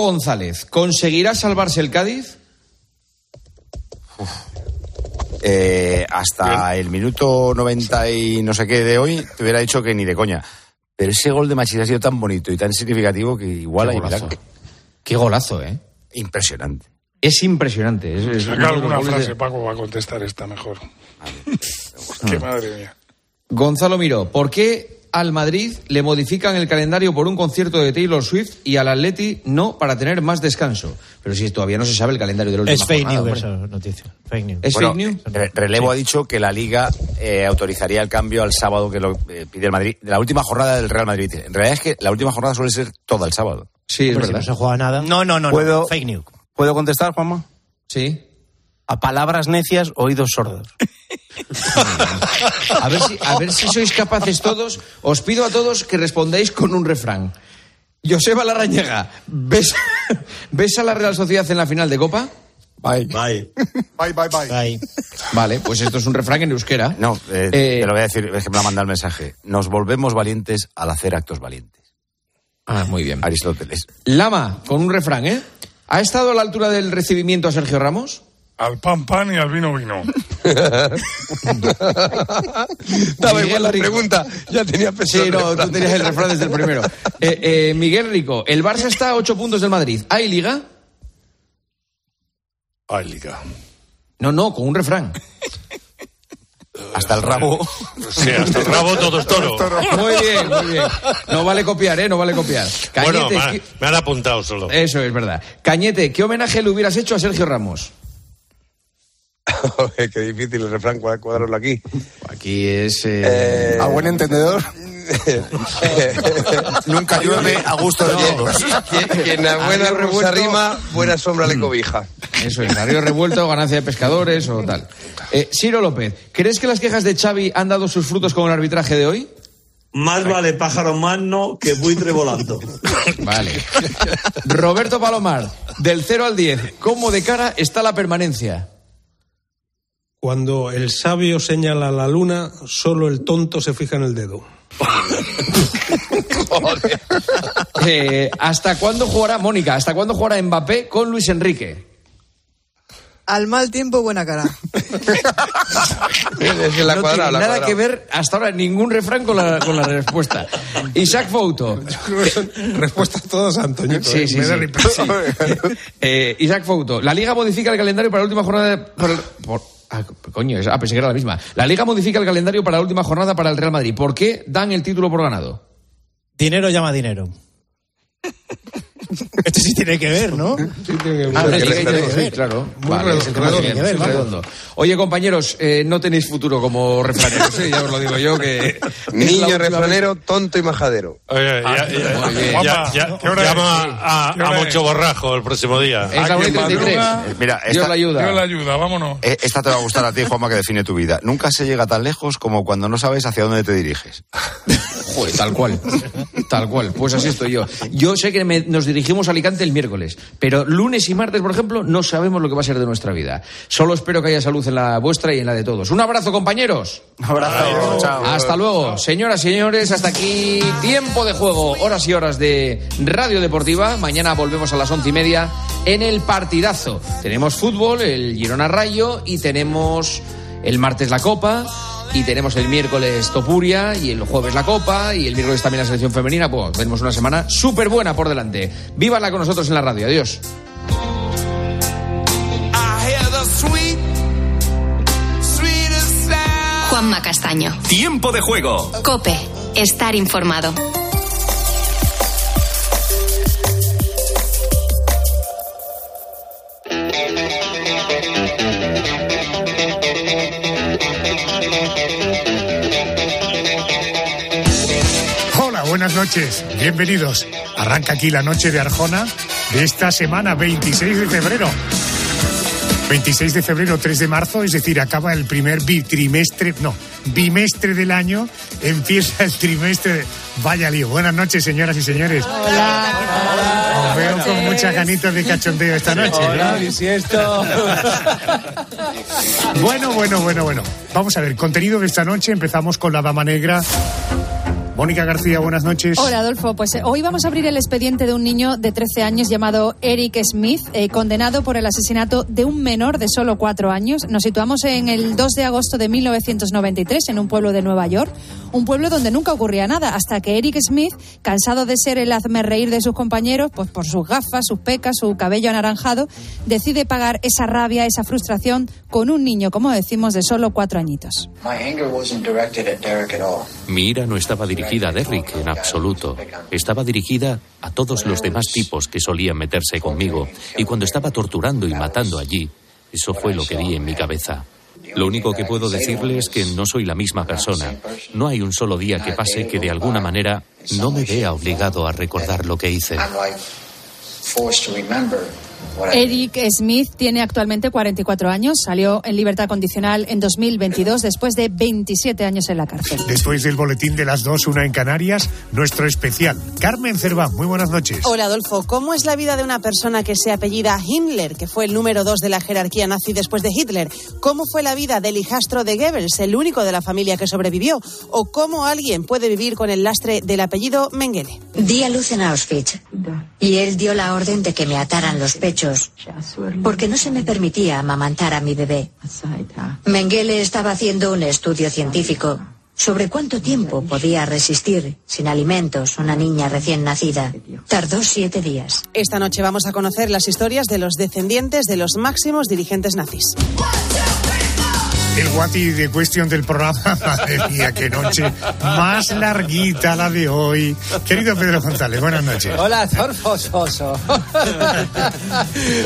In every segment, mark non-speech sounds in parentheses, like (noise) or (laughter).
González, ¿conseguirá salvarse el Cádiz? Eh, hasta el minuto 90 y no sé qué de hoy, te hubiera dicho que ni de coña. Pero ese gol de Machís ha sido tan bonito y tan significativo que igual Qué hay golazo. milagro. Qué golazo, ¿eh? Impresionante. Es impresionante. Es, es Saca alguna de- frase, Paco, va a contestar esta mejor. (laughs) Qué madre mía. Gonzalo Miró, ¿por qué al Madrid le modifican el calendario por un concierto de Taylor Swift y al Atleti no para tener más descanso? Pero si todavía no se sabe el calendario de la última Es fake jornada, news hombre. esa noticia. Fake news. ¿Es Bueno, fake news? Re- Relevo ha dicho que la Liga eh, autorizaría el cambio al sábado que lo eh, pide el Madrid, de la última jornada del Real Madrid. En realidad es que la última jornada suele ser toda el sábado. Sí, es Hombre, si verdad. no se juega nada. No, no, no. no. ¿Puedo- Fake news. ¿Puedo contestar, Juanma? Sí. A palabras necias, oídos sordos. (laughs) A ver, si, a ver si sois capaces todos. Os pido a todos que respondáis con un refrán. Joseba Larrañaga, ¿ves, ¿ves a la Real Sociedad en la final de Copa? Bye. Bye. Bye, bye, bye. Ahí. Vale, pues esto es un refrán en euskera. No, eh, Eh, te lo voy a decir, es que me ha mandado el mensaje. Nos volvemos valientes al hacer actos valientes. Ah, muy bien. Aristóteles. Lama, con un refrán, ¿eh? ¿Ha estado a la altura del recibimiento a Sergio Ramos? Al pan, pan y al vino, vino. (laughs) Daba Miguel igual la Rico. pregunta, ya tenía pensado. Sí, el no, refrán. tú tenías el refrán desde el primero. (laughs) Eh, eh, Miguel Rico, el Barça está a ocho puntos del Madrid. ¿Hay liga? Ay, liga. No, no, con un refrán. Hasta el rabo. (laughs) Sí, hasta el rabo todo es toro. Muy bien, muy bien. No vale copiar, ¿eh? No vale copiar. Bueno, Cañete, me, ha- ¿qué- me han apuntado solo. Eso es verdad. Cañete, ¿qué homenaje le hubieras hecho a Sergio Ramos? (laughs) Qué difícil el refrán cuad- cuadrarlo aquí. Aquí es... eh, a buen entendedor. (laughs) Nunca llueve a gusto de todos. Quien a buena rusa revuelto. rima, buena sombra le cobija. Eso es, río revuelto, ganancia de pescadores o tal. Eh, Ciro López, ¿crees que las quejas de Xavi han dado sus frutos con el arbitraje de hoy? Más vale pájaro magno que buitre volando. (laughs) Vale. Roberto Palomar, del 0 al 10, ¿cómo de cara está la permanencia? Cuando el sabio señala la luna, solo el tonto se fija en el dedo. (laughs) Eh, ¿Hasta cuándo jugará, Mónica, hasta cuándo jugará Mbappé con Luis Enrique? Al mal tiempo, buena cara. (laughs) Desde la no cuadrada, tiene la nada cuadrada. que ver hasta ahora ningún refrán con la, con la respuesta. Isaac Fouto. Respuestas todas a Antoñito. Sí, ¿eh? sí, Me da sí. Eh, Isaac Fouto. La Liga modifica el calendario para la última jornada. de- por- ah, coño, es- ah, pensé que era la misma. La Liga modifica el calendario para la última jornada para el Real Madrid. ¿Por qué dan el título por ganado? Dinero llama dinero. (laughs) (laughs) Esto sí tiene que ver, ¿no? Sí, tiene que ver. Ah, Hombre, sí, tiene sí, que sí, ver. claro. Muy Vale, redondo, que ver, redondo. Oye, compañeros, eh, no tenéis futuro como refraneros, ¿eh? ya os lo digo yo que... Niño refranero, tonto y majadero. Oye, ya, bien. ya- ya- ¿qué hora llama a, ¿Qué a es? borrajo el próximo día. Es la ¿A 1 y quién 33. madruga? Mira, Dios esta, la Dios la ayuda. ayuda, vámonos. eh, esta te va a gustar a ti, Juanma, que define tu vida. Nunca se llega tan lejos como cuando no sabes hacia dónde te diriges. (laughs) Joder, tal cual. Tal cual. Pues así estoy yo. Yo sé que me- nos dirigimos a Alicante el miércoles, pero lunes y martes, por ejemplo, no sabemos lo que va a ser de nuestra vida. Solo espero que haya salud en la vuestra y en la de todos. Un abrazo, compañeros. Un abrazo. Chao. Hasta luego. Señoras y señores, hasta aquí tiempo de juego, horas y horas de Radio Deportiva. Mañana volvemos a las once y media en el partidazo. Tenemos fútbol, el Girona Rayo y tenemos el martes la Copa. Y tenemos el miércoles Topuria y el jueves la Copa y el miércoles también la selección femenina. Pues tenemos una semana súper buena por delante. Vívanla con nosotros en la radio. Adiós. Juanma Castaño. Tiempo de juego. Cope. Estar informado. Buenas noches. Bienvenidos. Arranca aquí la noche de Arjona de esta semana, 26 de febrero. 26 de febrero, 3 de marzo, es decir, acaba el primer bitrimestre, no, bimestre del año, empieza el trimestre. de- Vaya lío. Buenas noches, señoras y señores. Os veo con muchas ganitas de cachondeo esta noche. ¿no? (laughs) Bueno, bueno, bueno, bueno. Vamos a ver, contenido de esta noche. Empezamos con la Dama Negra. Mónica García, buenas noches. Hola Adolfo, pues eh, hoy vamos a abrir el expediente de un niño de 13 años llamado Eric Smith, eh, condenado por el asesinato de un menor de solo 4 años. Nos situamos en el 2 de agosto de 1993 en un pueblo de Nueva York, un pueblo donde nunca ocurría nada, hasta que Eric Smith, cansado de ser el hazme reír de sus compañeros, pues por sus gafas, sus pecas, su cabello anaranjado, decide pagar esa rabia, esa frustración con un niño, como decimos, de solo 4 añitos. Mi ira no estaba dirigida a Derrick en absoluto. Estaba dirigida a todos los demás tipos que solían meterse conmigo. Y cuando estaba torturando y matando allí, eso fue lo que vi en mi cabeza. Lo único que puedo decirle es que no soy la misma persona. No hay un solo día que pase que de alguna manera no me vea obligado a recordar lo que hice. Eric Smith tiene actualmente 44 años. Salió en libertad condicional en 2022 después de 27 años en la cárcel. Después del boletín de las dos, una en Canarias, nuestro especial. Carmen Cerván, muy buenas noches. Hola Adolfo, ¿cómo es la vida de una persona que se apellida Himmler, que fue el número dos de la jerarquía nazi después de Hitler? ¿Cómo fue la vida del hijastro de Goebbels, el único de la familia que sobrevivió? ¿O cómo alguien puede vivir con el lastre del apellido Mengele? Di a luz en Auschwitz y él dio la orden de que me ataran los pechos porque no se me permitía amamantar a mi bebé. Mengele estaba haciendo un estudio científico sobre cuánto tiempo podía resistir sin alimentos una niña recién nacida. Tardó siete días. Esta noche vamos a conocer las historias de los descendientes de los máximos dirigentes nazis. El guati de cuestión del programa, (laughs) madre mía, qué noche más larguita la de hoy. Querido Pedro González, buenas noches. Hola, Zorfososo. (laughs)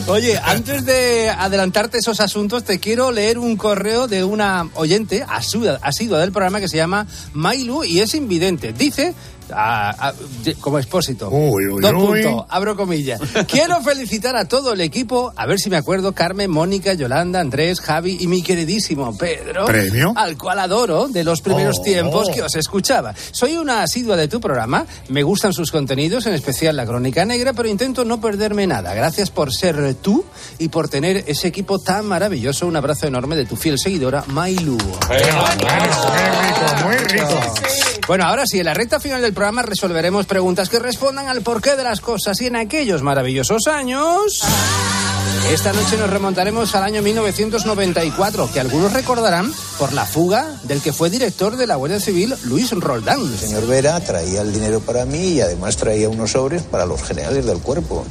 Oye, antes de adelantarte esos asuntos, te quiero leer un correo de una oyente asidua, del programa que se llama Mailu y es invidente. Dice a- a- como expósito. Uy, uy, Dos uy. puntos, abro comillas. (laughs) Quiero felicitar a todo el equipo, a ver si me acuerdo, Carmen, Mónica, Yolanda, Andrés, Javi y mi queridísimo Pedro. ¿Premio? Al cual adoro de los primeros Oh. tiempos que os escuchaba. Soy una asidua de tu programa, me gustan sus contenidos, en especial la crónica negra, pero intento no perderme nada. Gracias por ser tú y por tener ese equipo tan maravilloso. Un abrazo enorme de tu fiel seguidora, Mailu. Muy rico. Bueno, ahora sí, en la recta final del programa resolveremos preguntas que respondan al porqué de las cosas y en aquellos maravillosos años. Esta noche nos remontaremos al año 1994, que algunos recordarán por la fuga del que fue director de la Guardia Civil, Luis Roldán. El señor Vera traía el dinero para mí y además traía unos sobres para los generales del cuerpo.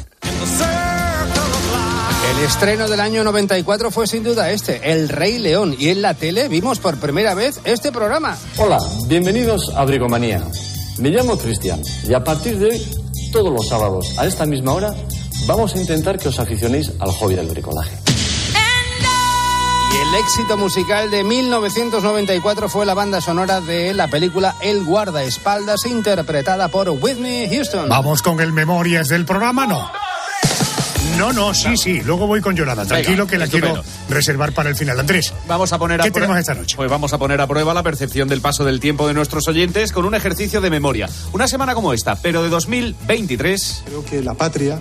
El estreno del año 94 fue sin duda este, El Rey León, y en la tele vimos por primera vez este programa. Hola, bienvenidos a Bricomanía. Me llamo Cristian y a partir de hoy, todos los sábados a esta misma hora, vamos a intentar que os aficionéis al hobby del bricolaje. Y el éxito musical de 1994 fue la banda sonora de la película El guardaespaldas, interpretada por Whitney Houston. Vamos con el Memorias del programa, ¿no? No, no, sí, sí. Luego voy con Yolanda. Tranquilo que la quiero reservar para el final. Andrés, Vamos a poner a ¿qué prueba- tenemos esta noche? Pues vamos a poner a prueba la percepción del paso del tiempo de nuestros oyentes con un ejercicio de memoria. Una semana como esta, pero de 2023. Creo que la patria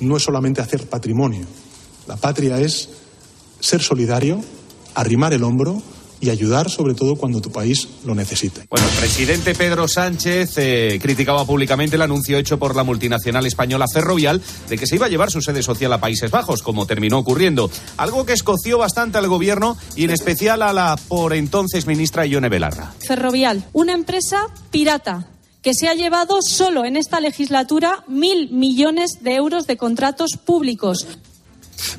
no es solamente hacer patrimonio. La patria es ser solidario, arrimar el hombro y ayudar sobre todo cuando tu país lo necesite. Bueno, el presidente Pedro Sánchez eh, criticaba públicamente el anuncio hecho por la multinacional española Ferrovial de que se iba a llevar su sede social a Países Bajos, como terminó ocurriendo. Algo que escoció bastante al gobierno y en especial a la por entonces ministra Ione Belarra. Ferrovial, una empresa pirata que se ha llevado solo en esta legislatura mil millones de euros de contratos públicos.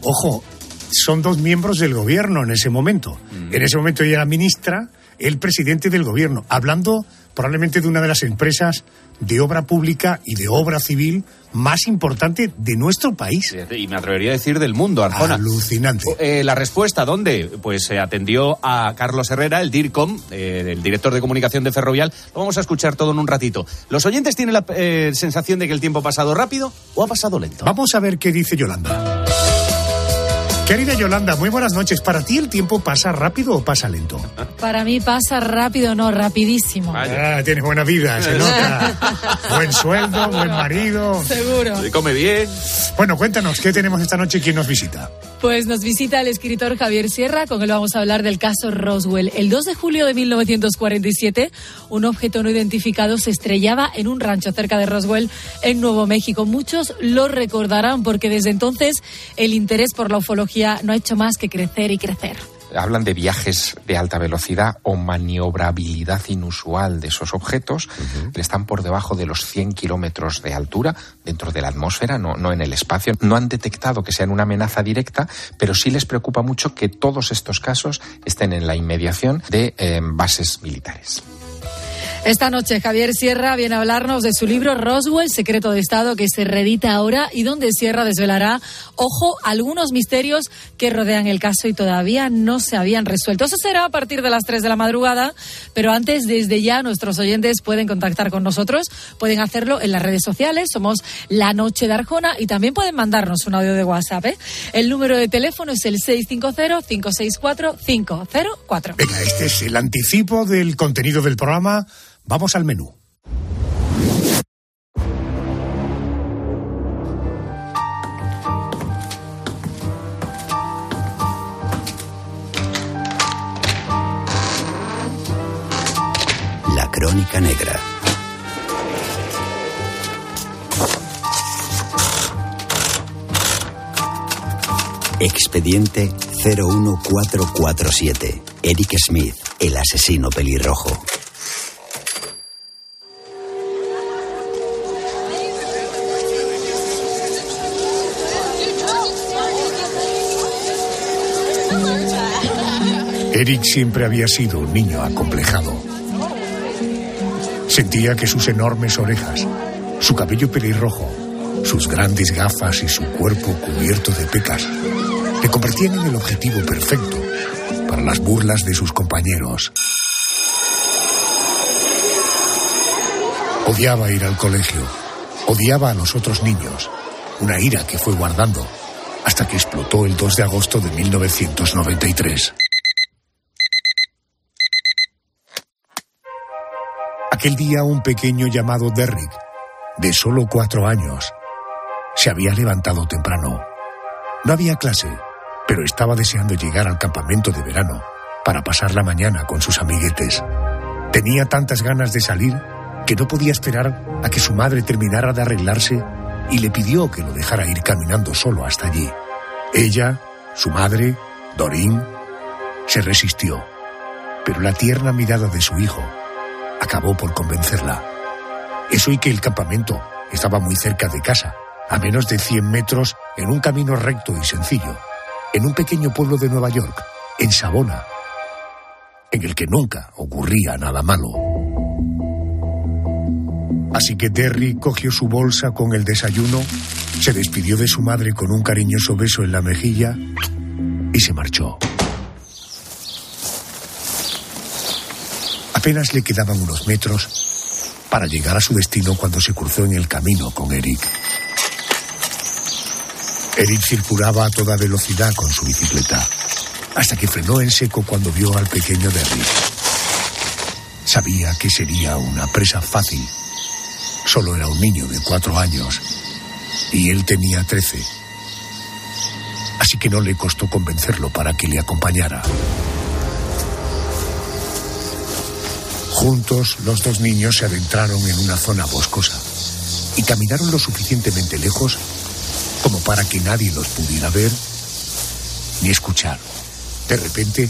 Ojo, son dos miembros del gobierno en ese momento. En ese momento ella era ministra, el presidente del gobierno, hablando probablemente de una de las empresas de obra pública y de obra civil más importante de nuestro país. Y me atrevería a decir del mundo, Arjona. Alucinante. Eh, la respuesta, ¿dónde? Pues se atendió a Carlos Herrera, el DIRCOM, eh, el director de comunicación de Ferrovial. Lo vamos a escuchar todo en un ratito. ¿Los oyentes tienen la eh, sensación de que el tiempo ha pasado rápido o ha pasado lento? Vamos a ver qué dice Yolanda. Querida Yolanda, muy buenas noches. ¿Para ti el tiempo pasa rápido o pasa lento? Para mí pasa rápido, no, rapidísimo. Ah, tienes buena vida, se (laughs) nota. buen sueldo, buen marido. Seguro. come bien. Bueno, cuéntanos, ¿qué tenemos esta noche y quién nos visita? Pues nos visita el escritor Javier Sierra, con él vamos a hablar del caso Roswell. El 2 de julio de 1947, un objeto no identificado se estrellaba en un rancho cerca de Roswell, en Nuevo México. Muchos lo recordarán porque desde entonces el interés por la ufología no ha hecho más que crecer y crecer hablan de viajes de alta velocidad o maniobrabilidad inusual de esos objetos que están por debajo de los 100 kilómetros de altura dentro de la atmósfera, no, no en el espacio. No han detectado que sean una amenaza directa, pero sí les preocupa mucho que todos estos casos estén en la inmediación de eh, bases militares. Esta noche Javier Sierra viene a hablarnos de su libro Roswell, Secreto de Estado, que se reedita ahora y donde Sierra desvelará, ojo, algunos misterios que rodean el caso y todavía no se habían resuelto. Eso será a partir de las 3 de la madrugada, pero antes, desde ya, nuestros oyentes pueden contactar con nosotros, pueden hacerlo en las redes sociales, somos La Noche de Arjona y también pueden mandarnos un audio de WhatsApp. ¿eh? El número de teléfono es el 650-564-504. Venga, este es el anticipo del contenido del programa. Vamos al menú. La Crónica Negra. Expediente 01447. Eric Smith, el asesino pelirrojo. Eric siempre había sido un niño acomplejado. Sentía que sus enormes orejas, su cabello pelirrojo, sus grandes gafas y su cuerpo cubierto de pecas le convertían en el objetivo perfecto para las burlas de sus compañeros. Odiaba ir al colegio, odiaba a los otros niños, una ira que fue guardando hasta que explotó el 2 de agosto de 1993. Aquel día un pequeño llamado Derrick, de solo cuatro años, se había levantado temprano. No había clase, pero estaba deseando llegar al campamento de verano para pasar la mañana con sus amiguetes. Tenía tantas ganas de salir que no podía esperar a que su madre terminara de arreglarse y le pidió que lo dejara ir caminando solo hasta allí. Ella, su madre, Dorín, se resistió, pero la tierna mirada de su hijo acabó por convencerla. Eso y que el campamento estaba muy cerca de casa, a menos de 100 metros en un camino recto y sencillo, en un pequeño pueblo de Nueva York, en Sabona, en el que nunca ocurría nada malo. Así que Terry cogió su bolsa con el desayuno, se despidió de su madre con un cariñoso beso en la mejilla y se marchó. Apenas le quedaban unos metros para llegar a su destino cuando se cruzó en el camino con Eric. Eric circulaba a toda velocidad con su bicicleta, hasta que frenó en seco cuando vio al pequeño Derrick. Sabía que sería una presa fácil. Solo era un niño de cuatro años y él tenía trece. Así que no le costó convencerlo para que le acompañara. Juntos, los dos niños se adentraron en una zona boscosa y caminaron lo suficientemente lejos como para que nadie los pudiera ver ni escuchar. De repente,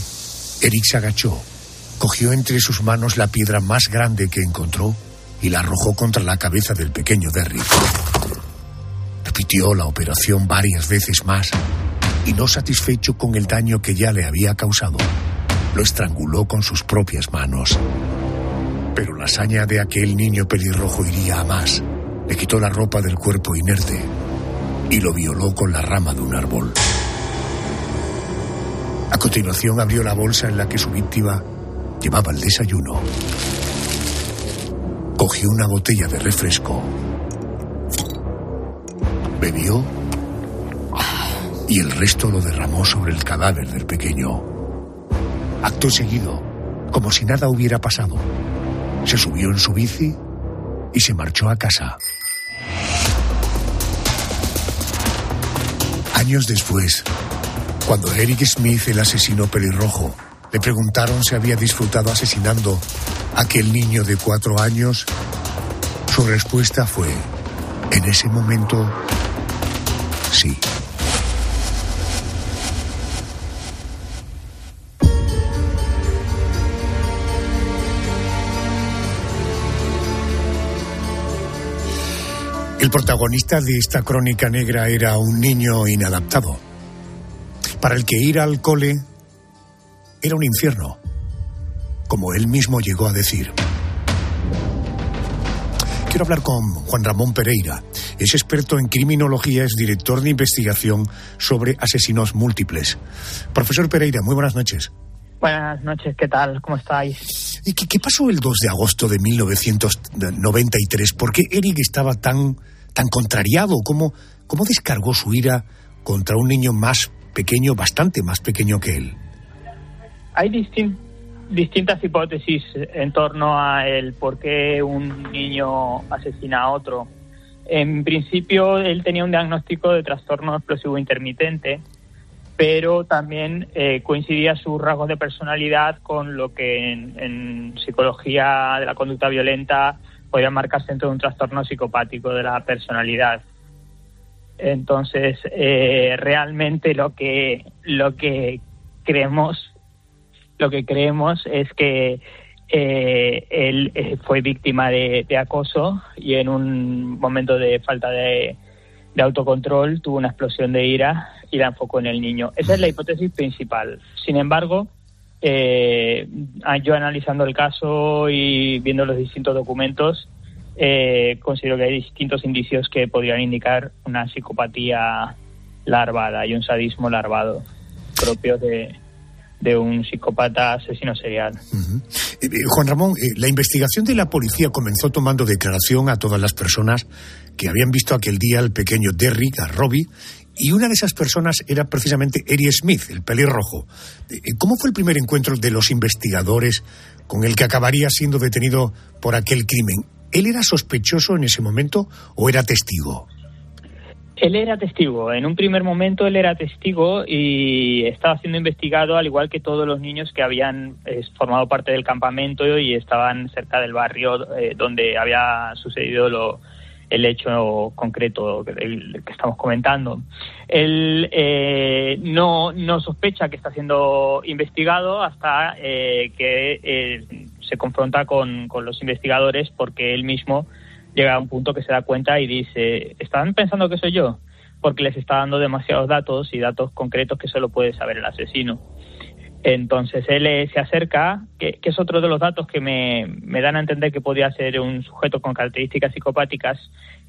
Eric se agachó, cogió entre sus manos la piedra más grande que encontró y la arrojó contra la cabeza del pequeño Derrick. Repitió la operación varias veces más y no satisfecho con el daño que ya le había causado, lo estranguló con sus propias manos. Pero la hazaña de aquel niño pelirrojo iría a más. Le quitó la ropa del cuerpo inerte y lo violó con la rama de un árbol. A continuación abrió la bolsa en la que su víctima llevaba el desayuno. Cogió una botella de refresco. Bebió y el resto lo derramó sobre el cadáver del pequeño. Acto seguido, como si nada hubiera pasado, se subió en su bici y se marchó a casa. Años después, Cuando Eric Smith, el asesino pelirrojo, le preguntaron si había disfrutado asesinando a aquel niño de cuatro años, su respuesta fue, en ese momento, sí. Protagonista de esta crónica negra era un niño inadaptado, para el que ir al cole era un infierno, como él mismo llegó a decir. Quiero hablar con Juan Ramón Pereira. Es experto en criminología, es director de investigación sobre asesinos múltiples. Profesor Pereira, muy buenas noches. Buenas noches, ¿qué tal? ¿Cómo estáis? ¿Y qué, qué pasó el 2 de agosto de 1993? ¿Por qué Eric estaba tan, tan contrariado? ¿Cómo, ¿Cómo descargó su ira contra un niño más pequeño, bastante más pequeño que él? Hay distin- distintas hipótesis en torno a el por qué un niño asesina a otro. En principio, él tenía un diagnóstico de trastorno explosivo intermitente, pero también eh, coincidía sus rasgos de personalidad con lo que en psicología de la conducta violenta podría marcarse dentro de un trastorno psicopático de la personalidad. Entonces, eh, realmente lo que lo que creemos lo que creemos es que eh, él eh, fue víctima de, de acoso y en un momento de falta de, de autocontrol tuvo una explosión de ira y la enfocó en el niño. Esa es la hipótesis principal. Sin embargo, eh, yo analizando el caso y viendo los distintos documentos, eh, considero que hay distintos indicios que podrían indicar una psicopatía larvada y un sadismo larvado propio de, de un psicópata asesino serial. Eh, eh, Juan Ramón, la investigación de la policía comenzó tomando declaración a todas las personas que habían visto aquel día al pequeño Derrick, a Robbie, y una de esas personas era precisamente Eri Smith, el pelirrojo. Eh, ¿Cómo fue el primer encuentro de los investigadores con el que acabaría siendo detenido por aquel crimen? ¿Él era sospechoso en ese momento o era testigo? Él era testigo. En un primer momento él era testigo y estaba siendo investigado al igual que todos los niños que habían eh, formado parte del campamento y estaban cerca del barrio eh, donde había sucedido lo, el hecho concreto que, estamos comentando. Él eh, no, no sospecha que está siendo investigado hasta eh, que eh, se confronta con, con los investigadores porque él mismo llega a un punto que se da cuenta y dice, ¿están pensando que soy yo? Porque les está dando demasiados datos y datos concretos que solo puede saber el asesino. Entonces él eh, se acerca, que, es otro de los datos que me, dan a entender que podría ser un sujeto con características psicopáticas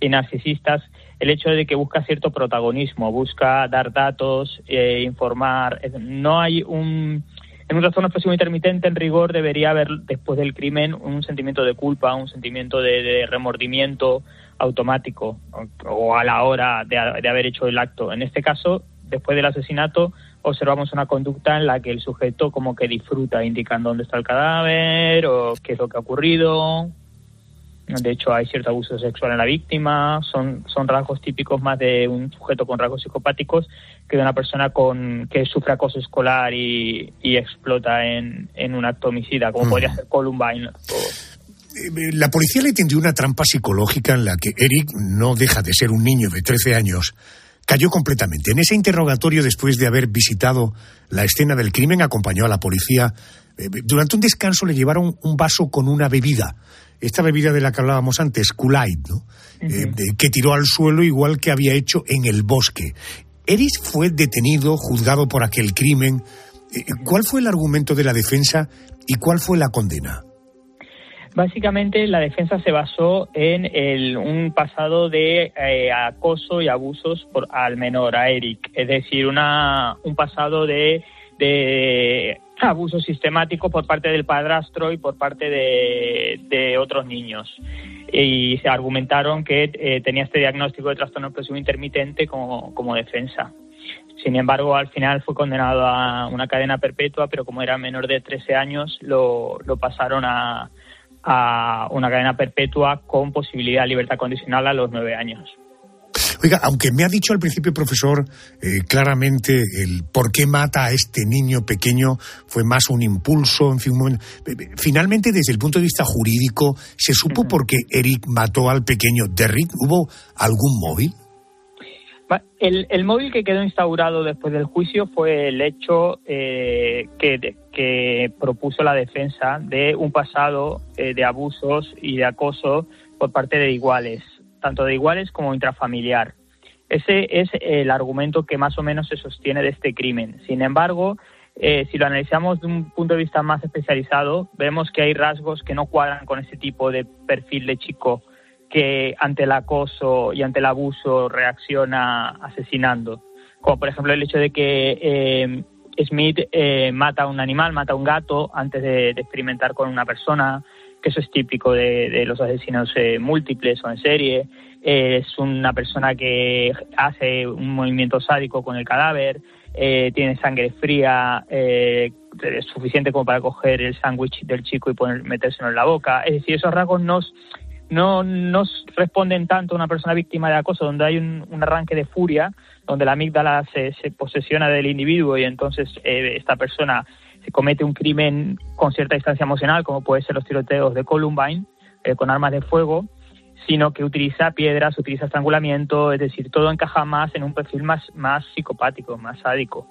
y narcisistas, el hecho de que busca cierto protagonismo, busca dar datos, eh, informar. No hay un, en un intermitente, en rigor, debería haber, después del crimen, un sentimiento de culpa, un sentimiento de, remordimiento automático o, o a la hora de, de haber hecho el acto. En este caso, después del asesinato, observamos una conducta en la que el sujeto como que disfruta indicando dónde está el cadáver o qué es lo que ha ocurrido. De hecho, hay cierto abuso sexual en la víctima. Son, son rasgos típicos más de un sujeto con rasgos psicopáticos que de una persona con que sufre acoso escolar y, y explota en, en un acto homicida, como Mm. podría ser Columbine. Eh, La policía le tendió una trampa psicológica en la que Eric no deja de ser un niño de 13 años. Cayó completamente. En ese interrogatorio, después de haber visitado la escena del crimen, acompañó a la policía. Eh, Durante un descanso le llevaron un vaso con una bebida. Esta bebida de la que hablábamos antes, Kool-Aid, ¿no? Eh, que tiró al suelo igual que había hecho en el bosque. Eric fue detenido, juzgado por aquel crimen. Eh, ¿Cuál fue el argumento de la defensa y cuál fue la condena? Básicamente la defensa se basó en el- un pasado de eh, acoso y abusos por, al menor, a Eric, es decir, una, un pasado de, de abuso sistemático por parte del padrastro y por parte de, de otros niños. Y se argumentaron que eh, tenía este diagnóstico de trastorno expresivo intermitente como, como defensa. Sin embargo, al final fue condenado a una cadena perpetua, pero como era menor de 13 años, lo, lo pasaron a, a una cadena perpetua con posibilidad de libertad condicional a los nueve años. Oiga, aunque me ha dicho al principio, profesor, eh, claramente el por qué mata a este niño pequeño fue más un impulso, en fin, un- finalmente desde el punto de vista jurídico, ¿se supo por qué Eric mató al pequeño Derrick? ¿Hubo algún móvil? El, el móvil que quedó instaurado después del juicio fue el hecho eh, que, que propuso la defensa de un pasado eh, de abusos y de acoso por parte de iguales, tanto de iguales como intrafamiliar. Ese es el argumento que más o menos se sostiene de este crimen. Sin embargo, eh, si lo analizamos de un punto de vista más especializado, vemos que hay rasgos que no cuadran con ese tipo de perfil de chico que ante el acoso y ante el abuso reacciona asesinando. Como por ejemplo el hecho de que eh, Smith eh, mata a un animal, mata a un gato antes de, experimentar con una persona, que eso es típico de, los asesinos eh, múltiples o en serie. Eh, es una persona que hace un movimiento sádico con el cadáver, eh, tiene sangre fría, es suficiente como para coger el sándwich del chico y poner, metérselo en la boca. Es decir, esos rasgos nos, no, no responden tanto a una persona víctima de acoso, donde hay un, arranque de furia, donde la amígdala se, se posesiona del individuo y entonces eh, esta persona se comete un crimen con cierta distancia emocional, como puede ser los tiroteos de Columbine, eh, con armas de fuego, sino que utiliza piedras, utiliza estrangulamiento, es decir, todo encaja más en un perfil más, más psicopático, más sádico.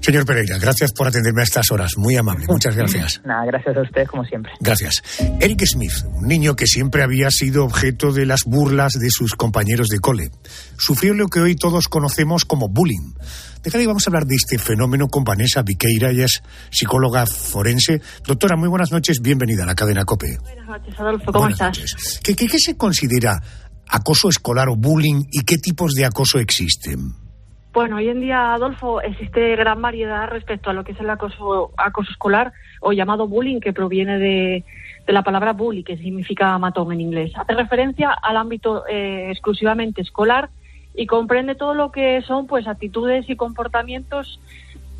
Señor Pereira, gracias por atenderme a estas horas. Muy amable. Muchas gracias. Nada, gracias a ustedes como siempre. Gracias. Eric Smith, un niño que siempre había sido objeto de las burlas de sus compañeros de cole, sufrió lo que hoy todos conocemos como bullying. De cara, vamos a hablar de este fenómeno con Vanessa Viqueira, ella es psicóloga forense. Doctora, muy buenas noches, bienvenida a la cadena COPE. Buenas noches, Adolfo, ¿cómo Buenas estás? ¿Qué, qué, qué se considera acoso escolar o bullying y qué tipos de acoso existen? Bueno, hoy en día, Adolfo, existe gran variedad respecto a lo que es el acoso, acoso escolar o llamado bullying, que proviene de, de la palabra bully, que significa matón en inglés. Hace referencia al ámbito eh, exclusivamente escolar y comprende todo lo que son pues actitudes y comportamientos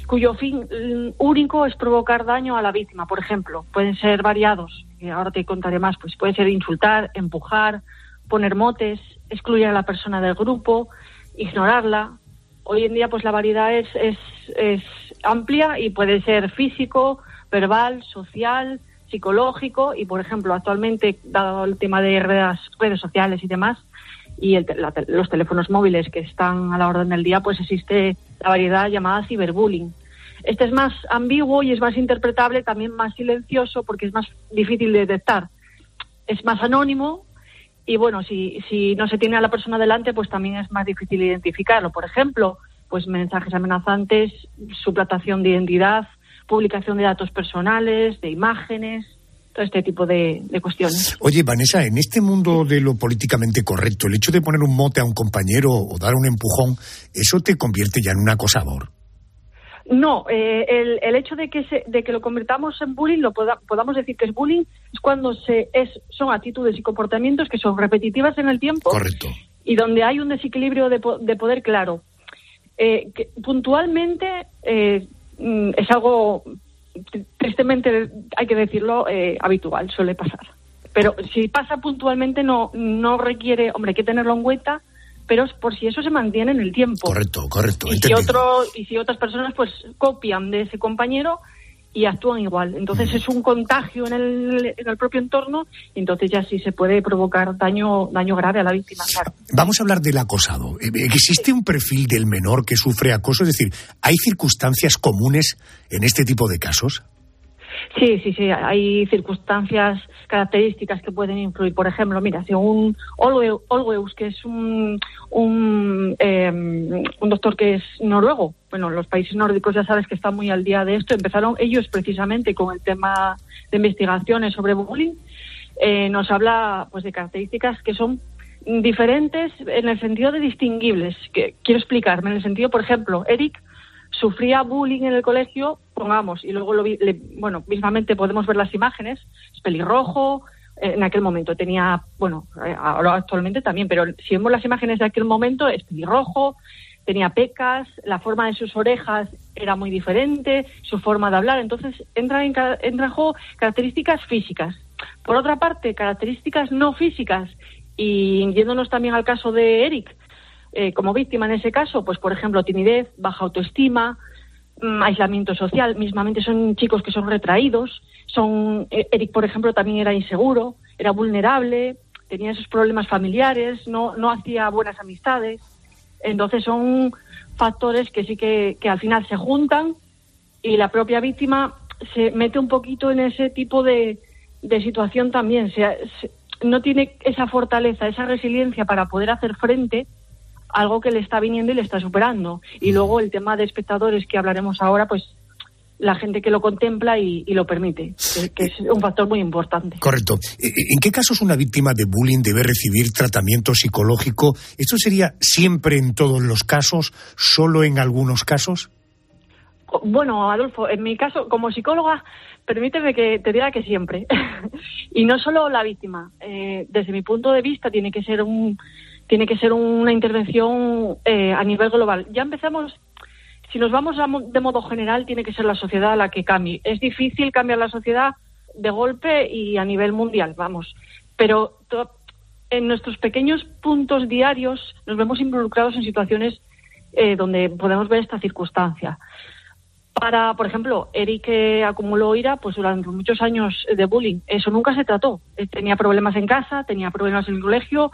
cuyo fin mm, único es provocar daño a la víctima. Por ejemplo, pueden ser variados, ahora te contaré más, pues puede ser insultar, empujar, poner motes, excluir a la persona del grupo, ignorarla. Hoy en día pues la variedad es, es, es amplia y puede ser físico, verbal, social, psicológico y por ejemplo actualmente dado el tema de redes, redes sociales y demás y el la los teléfonos móviles que están a la orden del día pues existe la variedad llamada ciberbullying. Este es más ambiguo y es más interpretable, también más silencioso porque es más difícil de detectar. Es más anónimo y bueno, si, si no se tiene a la persona delante, pues también es más difícil identificarlo. Por ejemplo, pues mensajes amenazantes, suplantación de identidad, publicación de datos personales, de imágenes, todo este tipo de, de cuestiones. Oye, Vanessa, en este mundo de lo políticamente correcto, el hecho de poner un mote a un compañero o dar un empujón, eso te convierte ya en un acosador. No, eh, el, el hecho de que, se, de que lo convirtamos en bullying, lo poda- podamos decir que es bullying, es cuando se es, son actitudes y comportamientos que son repetitivas en el tiempo Correcto. y donde hay un desequilibrio de, po- de poder claro. Eh, que puntualmente eh, mm, es algo, tri- tristemente hay que decirlo, eh, habitual, suele pasar. Pero si pasa puntualmente no, no requiere, hombre, hay que tenerlo en cuenta, pero por si eso se mantiene en el tiempo. Correcto, correcto. Y si, otro, y si otras personas pues copian de ese compañero y actúan igual. Entonces es un contagio en el, en el propio entorno y entonces ya sí se puede provocar daño, daño grave a la víctima, claro. Vamos a hablar del acosado. Eh, ¿Existe un perfil del menor que sufre acoso? Es decir, ¿hay circunstancias comunes en este tipo de casos? Sí, sí, sí, hay circunstancias, características que pueden influir. Por ejemplo, mira, según Olwe- Olweus, que es un, un, eh, un doctor que es noruego, bueno, los países nórdicos ya sabes que están muy al día de esto, empezaron ellos precisamente con el tema de investigaciones sobre bullying, eh, nos habla pues de características que son diferentes en el sentido de distinguibles. Que, quiero explicarme, en el sentido, por ejemplo, Eric sufría bullying en el colegio, pongamos, y luego lo vi- le- bueno, mismamente podemos ver las imágenes, es pelirrojo, eh, en aquel momento tenía, bueno, eh, ahora actualmente también, pero si vemos las imágenes de aquel momento, es pelirrojo, tenía pecas, la forma de sus orejas era muy diferente, su forma de hablar, entonces entran en, entran en juego características físicas. Por otra parte, características no físicas, y yéndonos también al caso de Eric, eh, como víctima en ese caso, pues por ejemplo, timidez, baja autoestima, mm, aislamiento social, mismamente son chicos que son retraídos, son eh, Eric, por ejemplo, también era inseguro, era vulnerable, tenía esos problemas familiares, no, no hacía buenas amistades. Entonces son factores que sí que, que al final se juntan y la propia víctima se mete un poquito en ese tipo de, de situación también. Se, se- no tiene esa fortaleza, esa resiliencia para poder hacer frente algo que le está viniendo y le está superando. Y luego el tema de espectadores que hablaremos ahora, pues la gente que lo contempla y, y lo permite, que, que es un factor muy importante. Correcto. ¿En qué casos una víctima de bullying debe recibir tratamiento psicológico? ¿Esto sería siempre en todos los casos, solo en algunos casos? Bueno, Adolfo, en mi caso, como psicóloga, permíteme que te diga que siempre. (laughs) y no solo la víctima. Eh, desde mi punto de vista, tiene que ser un, tiene que ser una intervención eh, a nivel global. Ya empezamos. Si nos vamos a de modo general, tiene que ser la sociedad la que cambie. Es difícil cambiar la sociedad de golpe y a nivel mundial, vamos. Pero en nuestros pequeños puntos diarios nos vemos involucrados en situaciones eh, donde podemos ver esta circunstancia. Para, por ejemplo, Eric acumuló ira pues durante muchos años de bullying. Eso nunca se trató. Tenía problemas en casa, tenía problemas en el colegio,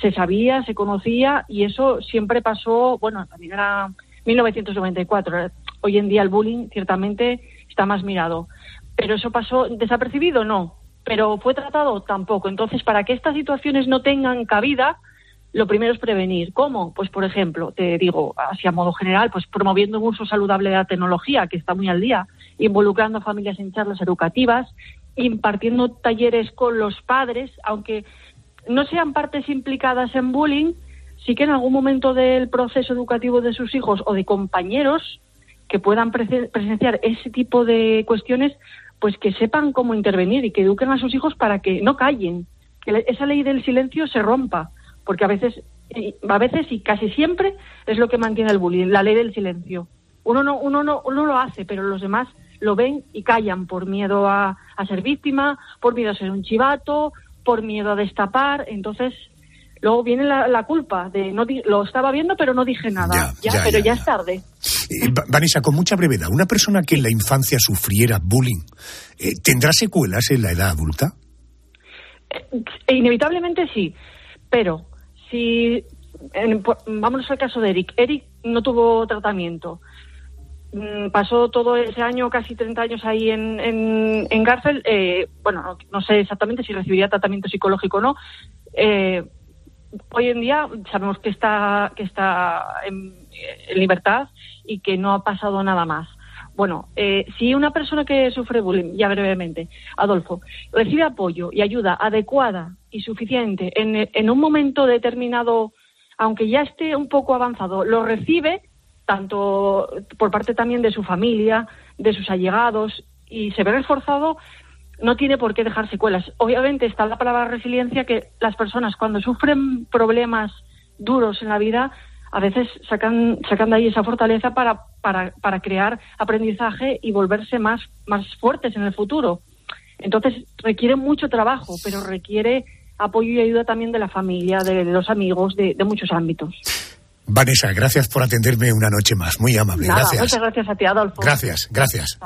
se sabía, se conocía y eso siempre pasó, bueno, también era 1994. Hoy en día el bullying ciertamente está más mirado. Pero eso pasó desapercibido, no. Pero fue tratado tampoco. Entonces, para que estas situaciones no tengan cabida, lo primero es prevenir. ¿Cómo? Pues, por ejemplo, te digo, así a modo general, pues promoviendo un uso saludable de la tecnología, que está muy al día, involucrando a familias en charlas educativas, impartiendo talleres con los padres, aunque no sean partes implicadas en bullying, sí que en algún momento del proceso educativo de sus hijos o de compañeros que puedan prese- presenciar ese tipo de cuestiones, pues que sepan cómo intervenir y que eduquen a sus hijos para que no callen, que esa ley del silencio se rompa, porque a veces, a veces y casi siempre es lo que mantiene el bullying, la ley del silencio. Uno no, uno no, uno lo hace, pero los demás lo ven y callan por miedo a, a ser víctima, por miedo a ser un chivato, por miedo a destapar, entonces luego viene la, la culpa de no di- lo estaba viendo pero no dije nada, ya, ya, pero ya, ya, es tarde. Eh, Va- Vanessa, con mucha brevedad, ¿una persona que en la infancia sufriera bullying eh, tendrá secuelas en la edad adulta? E inevitablemente sí, pero si en- vámonos al caso de Eric. Eric no tuvo tratamiento. Mm, Pasó todo ese año, casi 30 años ahí en, en, en cárcel. Eh, bueno, no, no sé exactamente si recibiría tratamiento psicológico o no. Eh, hoy en día sabemos que está, que está en, en libertad y que no ha pasado nada más. Bueno, eh, si una persona que sufre bullying, ya brevemente, Adolfo, recibe apoyo y ayuda adecuada y suficiente en, en un momento determinado, aunque ya esté un poco avanzado, lo recibe tanto por parte también de su familia, de sus allegados, y se ve reforzado, no tiene por qué dejar secuelas. Obviamente está la palabra resiliencia que las personas cuando sufren problemas duros en la vida, a veces sacan, sacan de ahí esa fortaleza para, para, para crear aprendizaje y volverse más, más fuertes en el futuro. Entonces requiere mucho trabajo, pero requiere apoyo y ayuda también de la familia, de, de los amigos, de, de muchos ámbitos. Vanessa, gracias por atenderme una noche más. Muy amable. Nada, gracias. muchas gracias a ti, Adolfo. Gracias, gracias.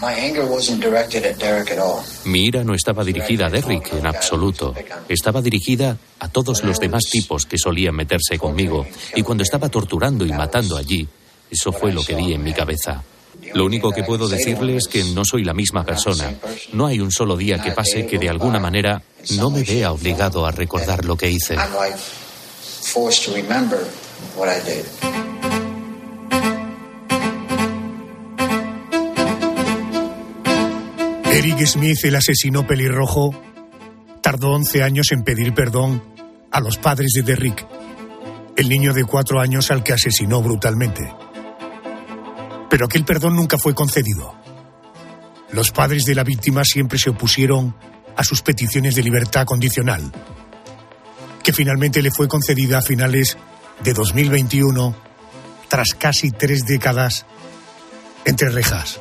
My anger wasn't directed at Derek at all. Mi ira no estaba dirigida a Derrick en absoluto. Estaba dirigida a todos los demás tipos que solían meterse conmigo. Y cuando estaba torturando y matando allí, eso fue lo que vi en mi cabeza. Lo único que puedo decirle es que no soy la misma persona. No hay un solo día que pase que de alguna manera no me vea obligado a recordar lo que hice. Eric Smith, el asesino pelirrojo, tardó 11 años en pedir perdón a los padres de Derrick, el niño de cuatro años al que asesinó brutalmente. Pero aquel perdón nunca fue concedido. Los padres de la víctima siempre se opusieron a sus peticiones de libertad condicional, que finalmente le fue concedida a finales de 2021 tras casi tres décadas entre rejas.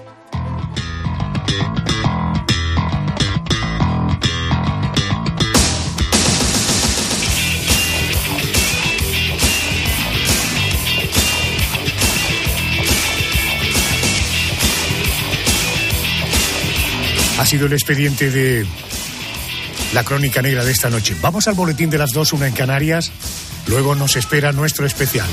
Ha sido el expediente de la crónica negra de esta noche. Vamos al boletín de las dos, una en Canarias Luego nos espera nuestro especial.